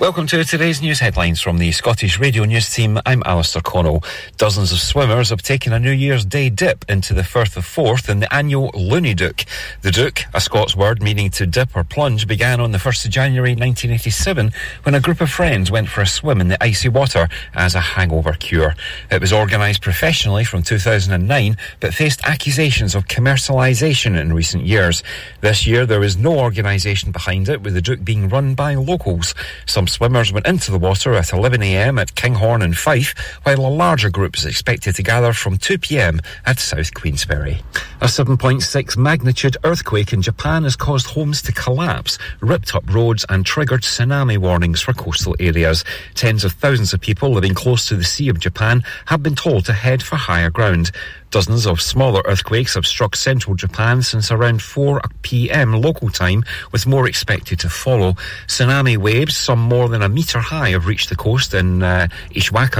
Welcome to today's news headlines from the Scottish Radio News team. I'm Alistair Connell. Dozens of swimmers have taken a New Year's Day dip into the Firth of Forth in the annual Looney Dook. The Dook, a Scots word meaning to dip or plunge, began on the 1st of January 1987 when a group of friends went for a swim in the icy water as a hangover cure. It was organised professionally from 2009 but faced accusations of commercialisation in recent years. This year there is no organisation behind it with the Dook being run by locals. Some swimmers went into the water at 11am at Kinghorn and Fife, while a larger group is expected to gather from 2pm at South Queensferry. A 7.6 magnitude earthquake in Japan has caused homes to collapse, ripped up roads and triggered tsunami warnings for coastal areas. Tens of thousands of people living close to the Sea of Japan have been told to head for higher ground. Dozens of smaller earthquakes have struck central Japan since around 4 p.m. local time, with more expected to follow. Tsunami waves, some more than a metre high, have reached the coast in uh,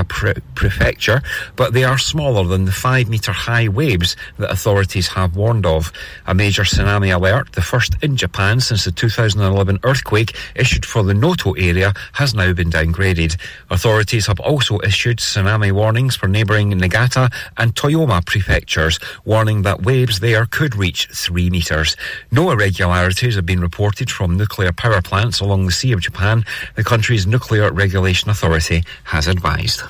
pre- Prefecture, but they are smaller than the 5 metre high waves that authorities have warned of. A major tsunami alert, the first in Japan since the 2011 earthquake issued for the Noto area, has now been downgraded. Authorities have also issued tsunami warnings for neighbouring Niigata and Toyama prefectures, warning that waves there could reach three metres. No irregularities have been reported from nuclear power plants along the Sea of Japan, the country's Nuclear Regulation Authority has advised.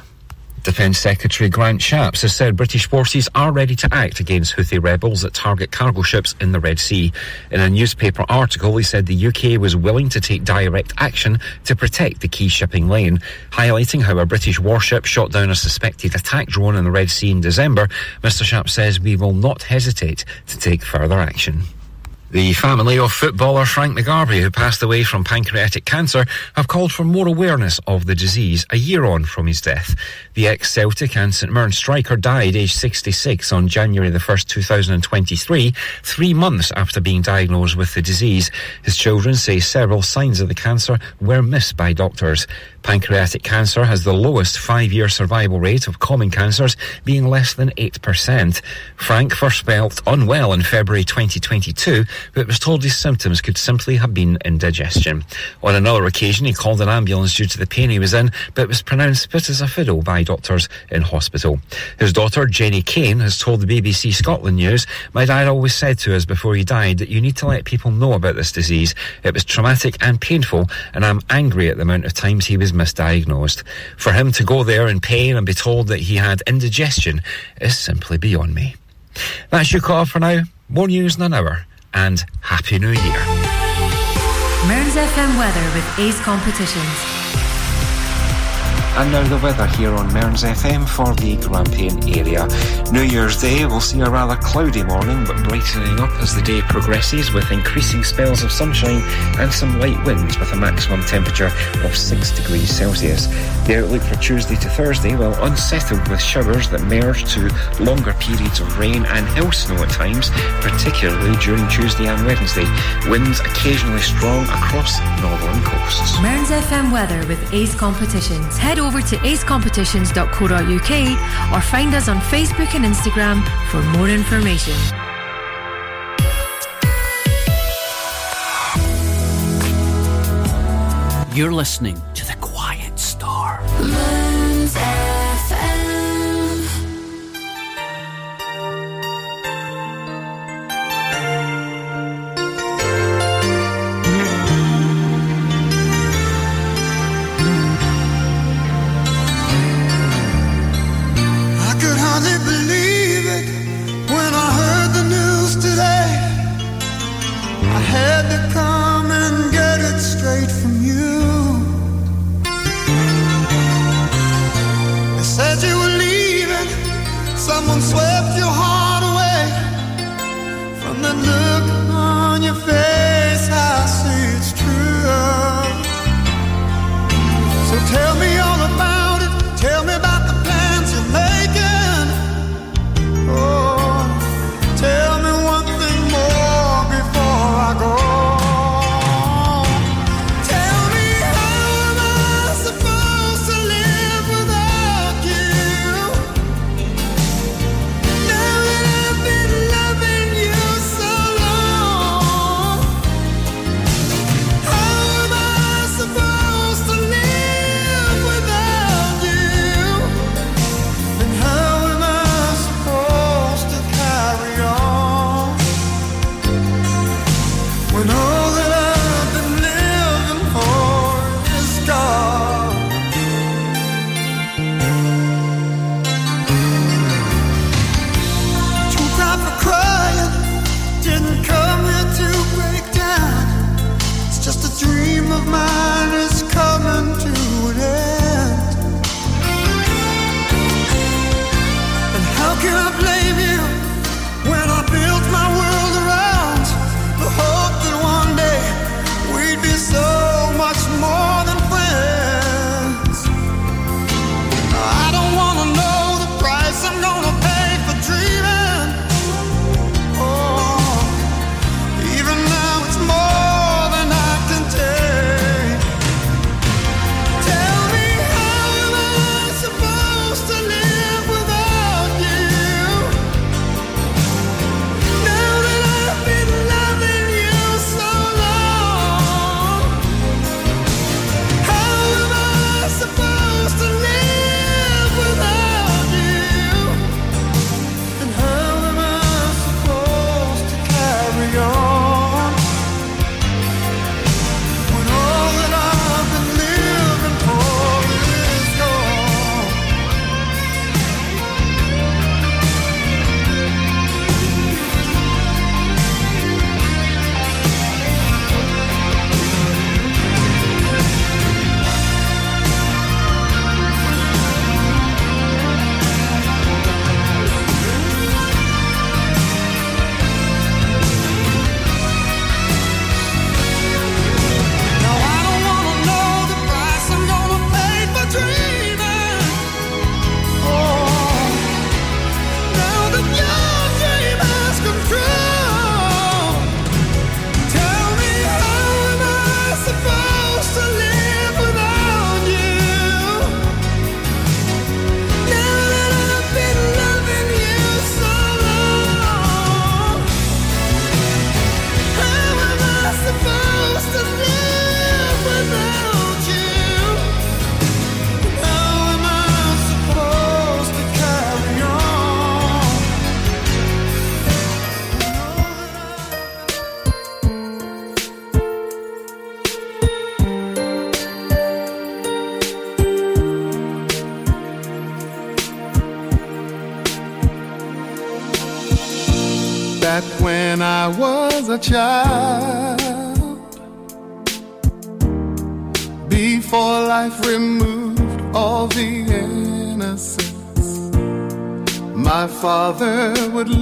Defence Secretary Grant Shapps has said British forces are ready to act against Houthi rebels that target cargo ships in the Red Sea. In a newspaper article, he said the UK was willing to take direct action to protect the key shipping lane. Highlighting how a British warship shot down a suspected attack drone in the Red Sea in December, Mr Shapps says we will not hesitate to take further action. The family of footballer Frank McGarvey, who passed away from pancreatic cancer, have called for more awareness of the disease a year on from his death. The ex-Celtic and St Mirren striker died aged 66 on January the 1st, 2023, three months after being diagnosed with the disease. His children say several signs of the cancer were missed by doctors. Pancreatic cancer has the lowest five-year survival rate of common cancers, being less than 8%. Frank first felt unwell in February 2022, but was told his symptoms could simply have been indigestion. On another occasion, he called an ambulance due to the pain he was in, but was pronounced fit as a fiddle by doctors in hospital. His daughter, Jenny Kane, has told the BBC Scotland News, My dad always said to us before he died that you need to let people know about this disease. It was traumatic and painful, and I'm angry at the amount of times he was misdiagnosed. For him to go there in pain and be told that he had indigestion is simply beyond me. That's your call for now. More news in an hour, and Happy New Year. Mearns FM weather with Ace Competitions. And now the weather here on Mearns FM for the Grampian area. New Year's Day will see a rather cloudy morning but brightening up as the day progresses with increasing spells of sunshine and some light winds with a maximum temperature of 6 degrees Celsius. The outlook for Tuesday to Thursday, well, unsettled with showers that merge to longer periods of rain and hill snow at times, particularly during Tuesday and Wednesday. Winds occasionally strong across northern coasts. Mearns FM weather with Ace Competitions. Head over to acecompetitions.co.uk or find us on Facebook and Instagram for more information. You're listening to The Quiet Storm.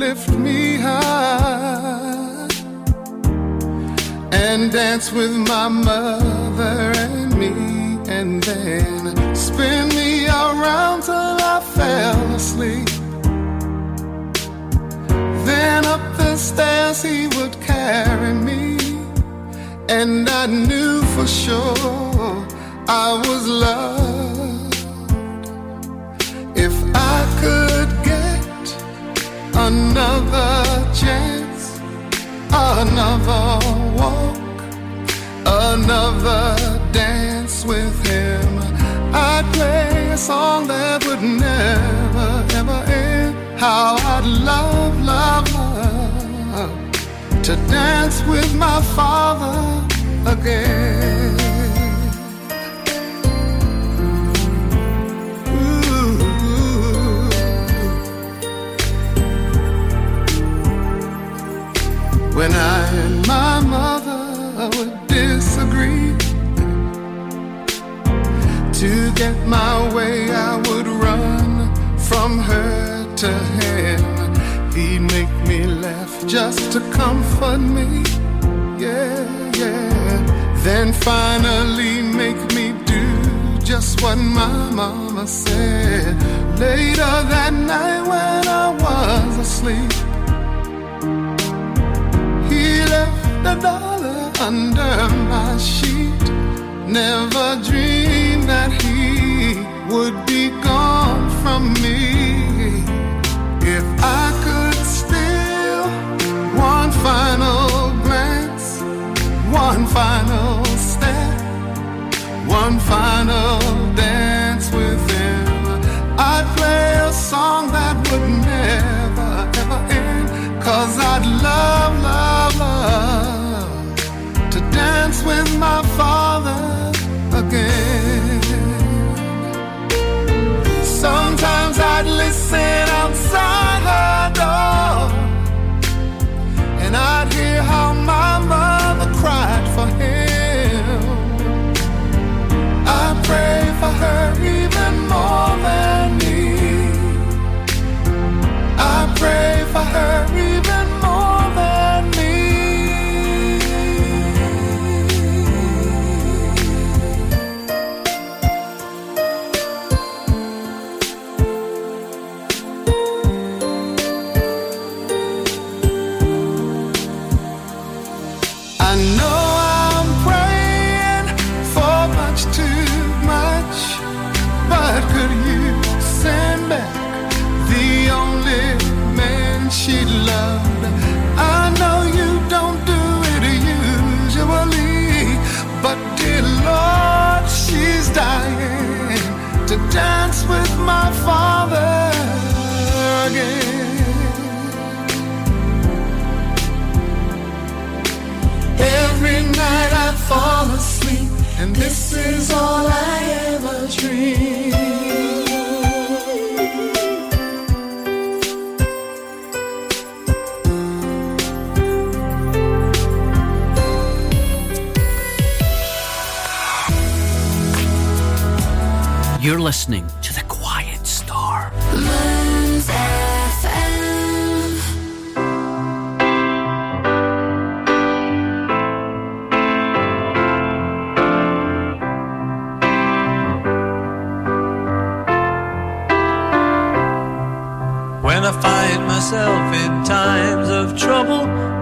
lift me high and dance with my mother and me, and then spin me around till I fell asleep. Then up the stairs he would carry me, and I knew for sure I was loved. If I could another chance, another walk, another dance with him. I'd play a song that would never ever end. How I'd love, love, love to dance with my father again. When I and my mother would disagree, to get my way, I would run from her to him. He'd make me laugh just to comfort me. Yeah, yeah. Then finally make me do just what my mama said. Later that night when I was asleep. dollar under my sheet. Never dreamed that he would be gone from me. If I could steal one final glance, one final step, one final dance with him, I'd play a song that would never ever end. Cause I'd love dance with my father again. Sometimes I'd listen outside. my father again. Every night I fall asleep, and this is all I ever dream. You're listening myself in times of trouble.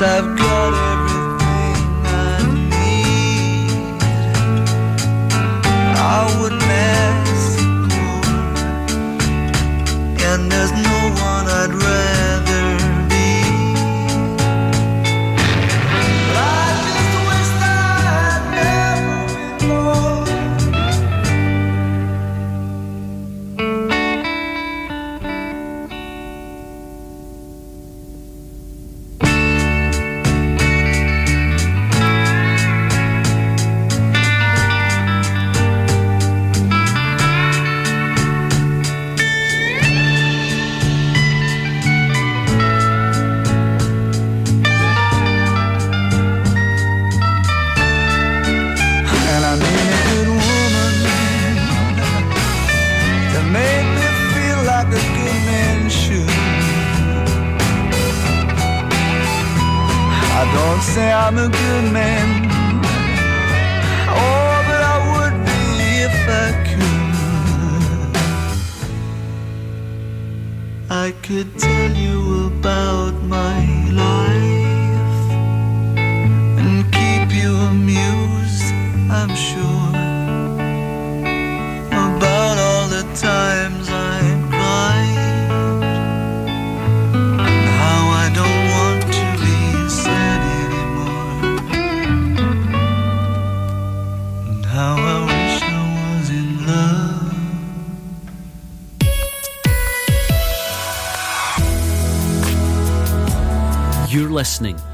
I've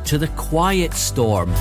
to The Quiet Storm.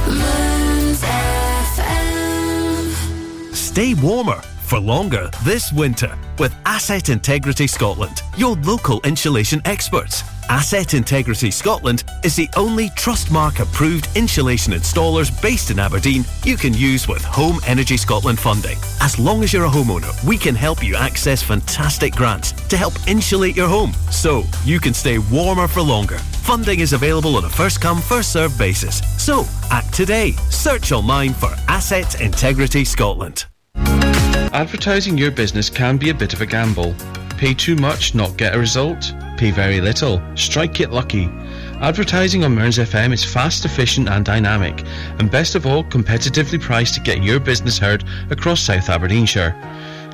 Stay warmer for longer this winter with Asset Integrity Scotland, your local insulation experts. Asset Integrity Scotland is the only Trustmark approved insulation installers based in Aberdeen you can use with Home Energy Scotland funding. As long as you're a homeowner, we can help you access fantastic grants to help insulate your home so you can stay warmer for longer. Funding is available on a first come, first served basis. So act today. Search online for Asset Integrity Scotland. Advertising your business can be a bit of a gamble. Pay too much, not get a result. Pay very little, strike it lucky. Advertising on Mearns FM is fast, efficient, and dynamic, and best of all, competitively priced to get your business heard across South Aberdeenshire.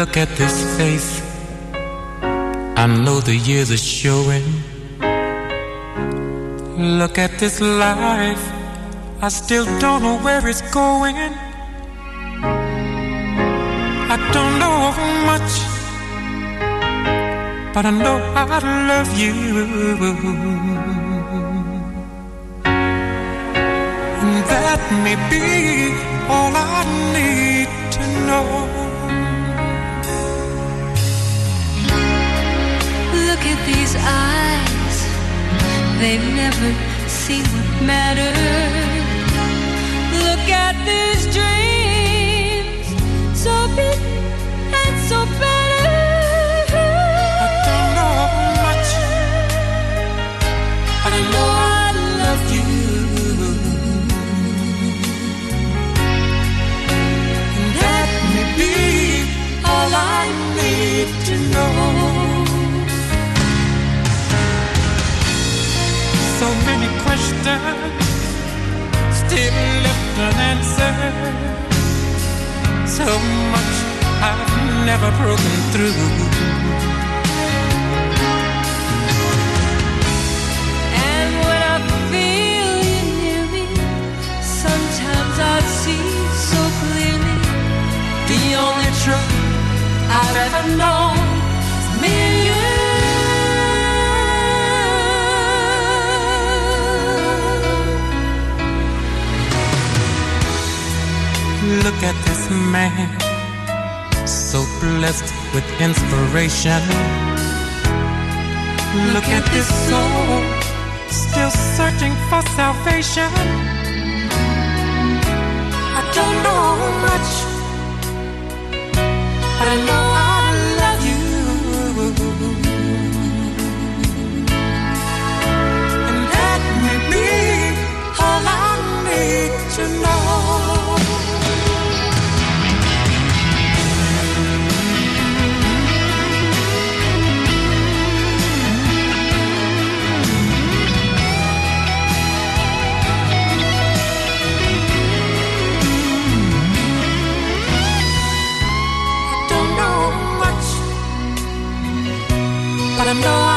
Look at this face. I know the years are showing. Look at this life. I still don't know where it's going. I don't know much, but I know I love you. And that may be all I need to know. These eyes, they've never seen what matters. Look at these dreams, so big and so better. I don't know much, but I know I love you. And that may be all I need to know. So many questions still left unanswered. So much I've never broken through. And when I feel you near me, sometimes I see so clearly the only truth I've ever known Look at this man, so blessed with inspiration. Look at this soul, still searching for salvation. I don't know much, but I know I love you. And that may be all I need to know. But I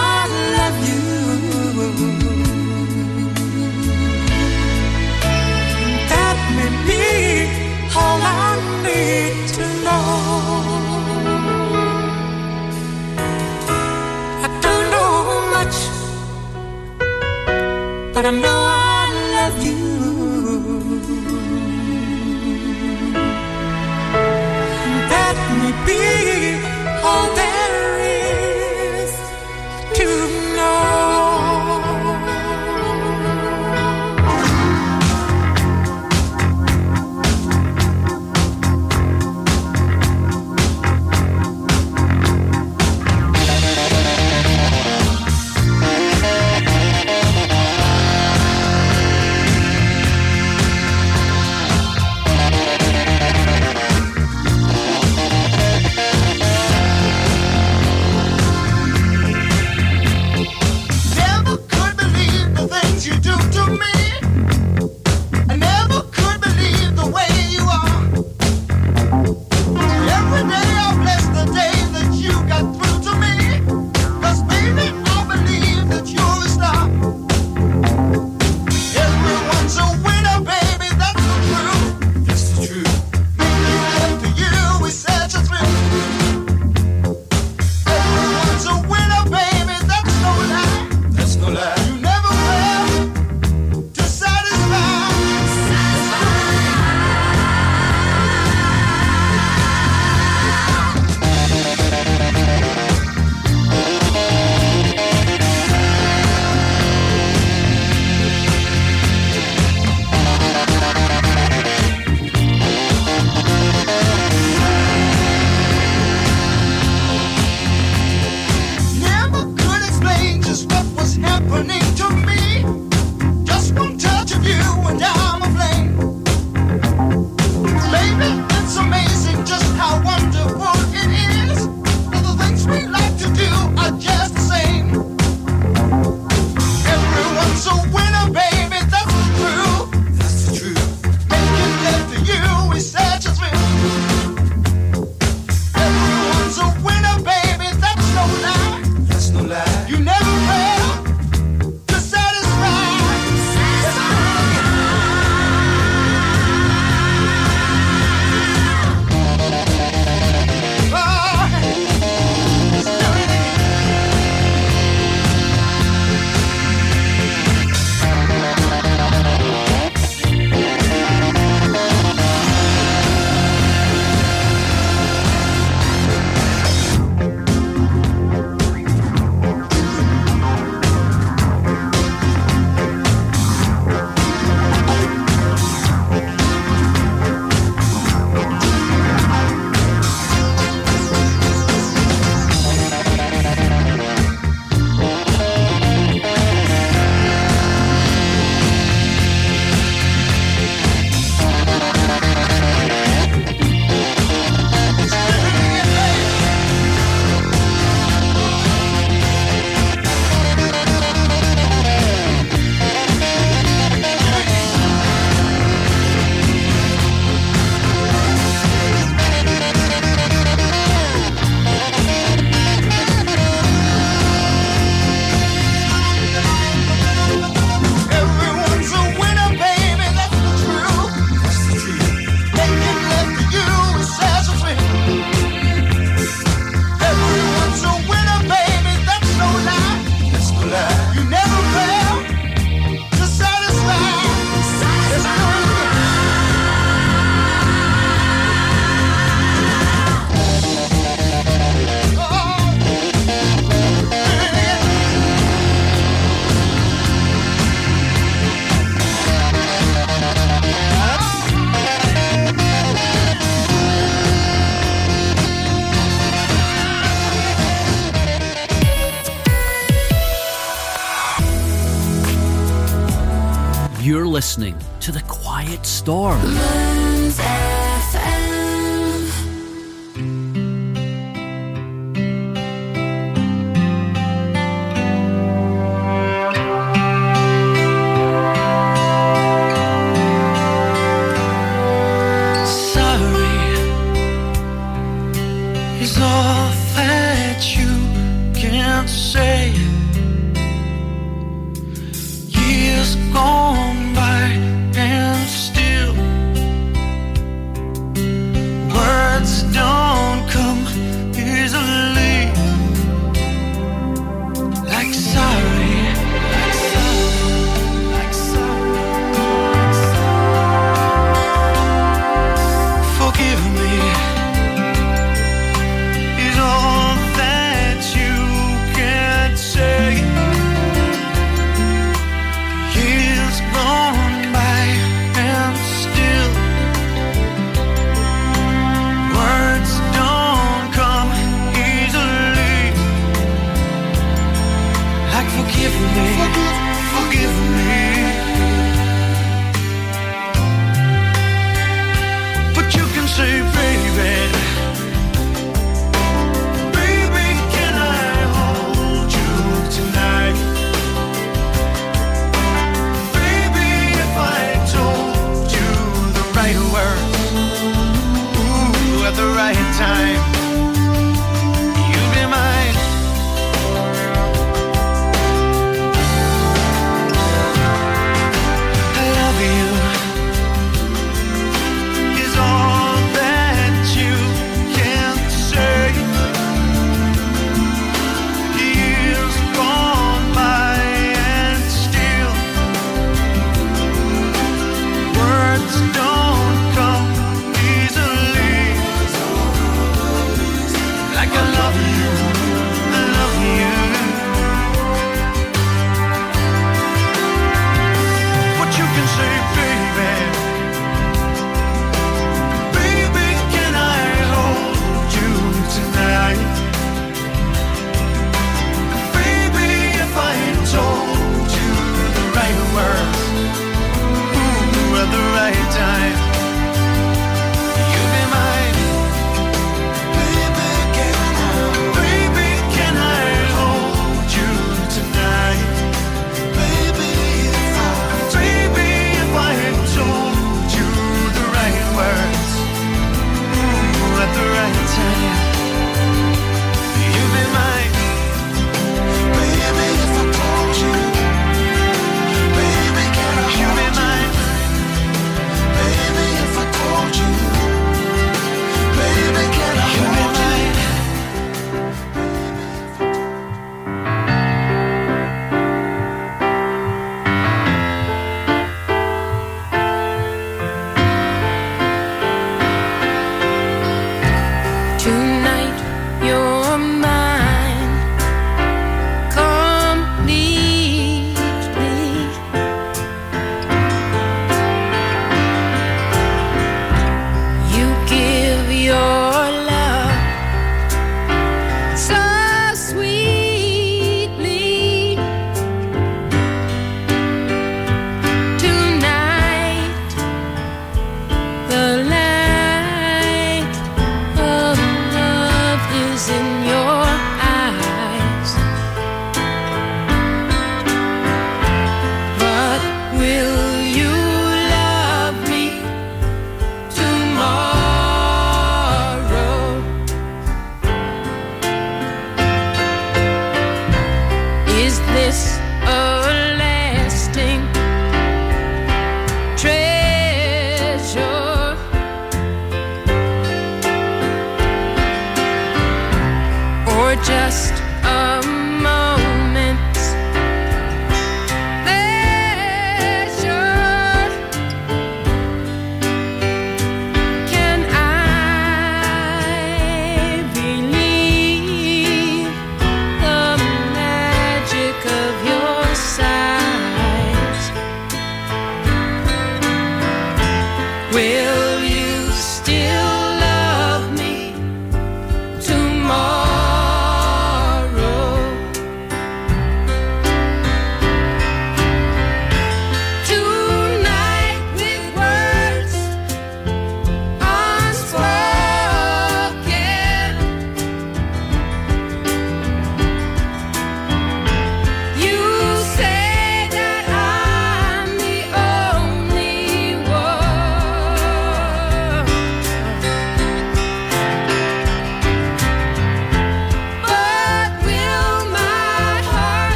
listening to The Quiet Storm.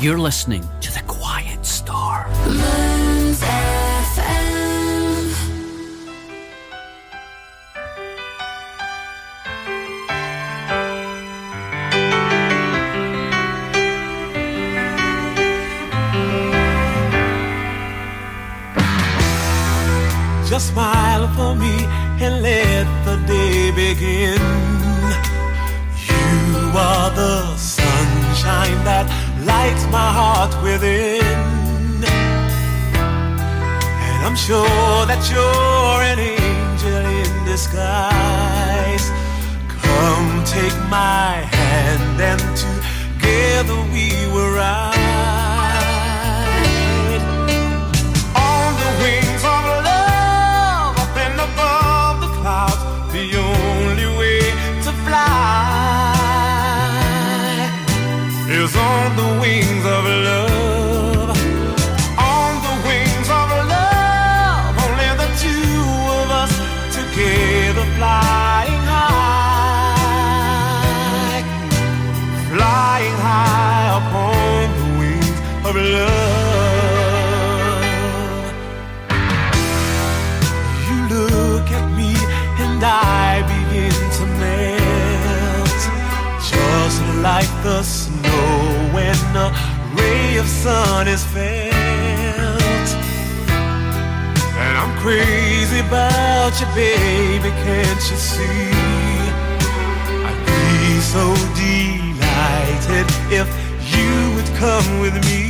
You're listening to The Quiet Storm. Mearns FM. Just smile for me and let the day begin. lights my heart within. And I'm sure that you're an angel in disguise. Come take my hand, and together we will rise. of sun is felt. And I'm crazy about you, baby, can't you see? I'd be so delighted if you would come with me.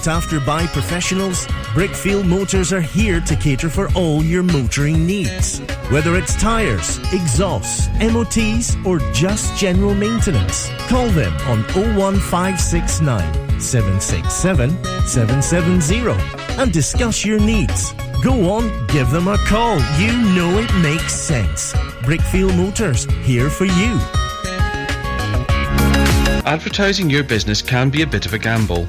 Looked after by professionals? Brickfield Motors are here to cater for all your motoring needs. Whether it's tyres, exhausts, MOTs, or just general maintenance, call them on 01569 767 770 and discuss your needs. Go on, give them a call. You know it makes sense. Brickfield Motors, here for you. Advertising your business can be a bit of a gamble.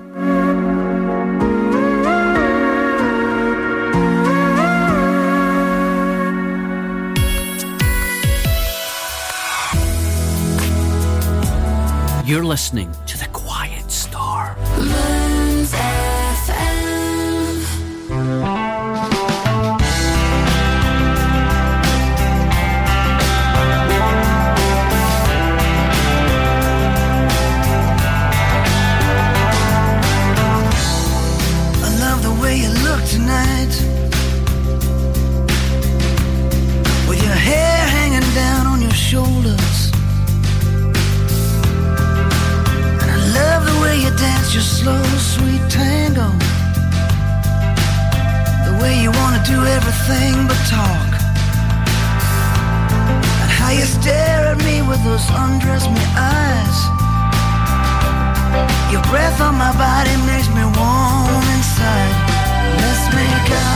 You're listening to The your slow, sweet tango. The way you want to do everything but talk. And how you stare at me with those undress me eyes. Your breath on my body makes me warm inside. Let's make out.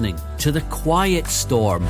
Listening to The Quiet Storm.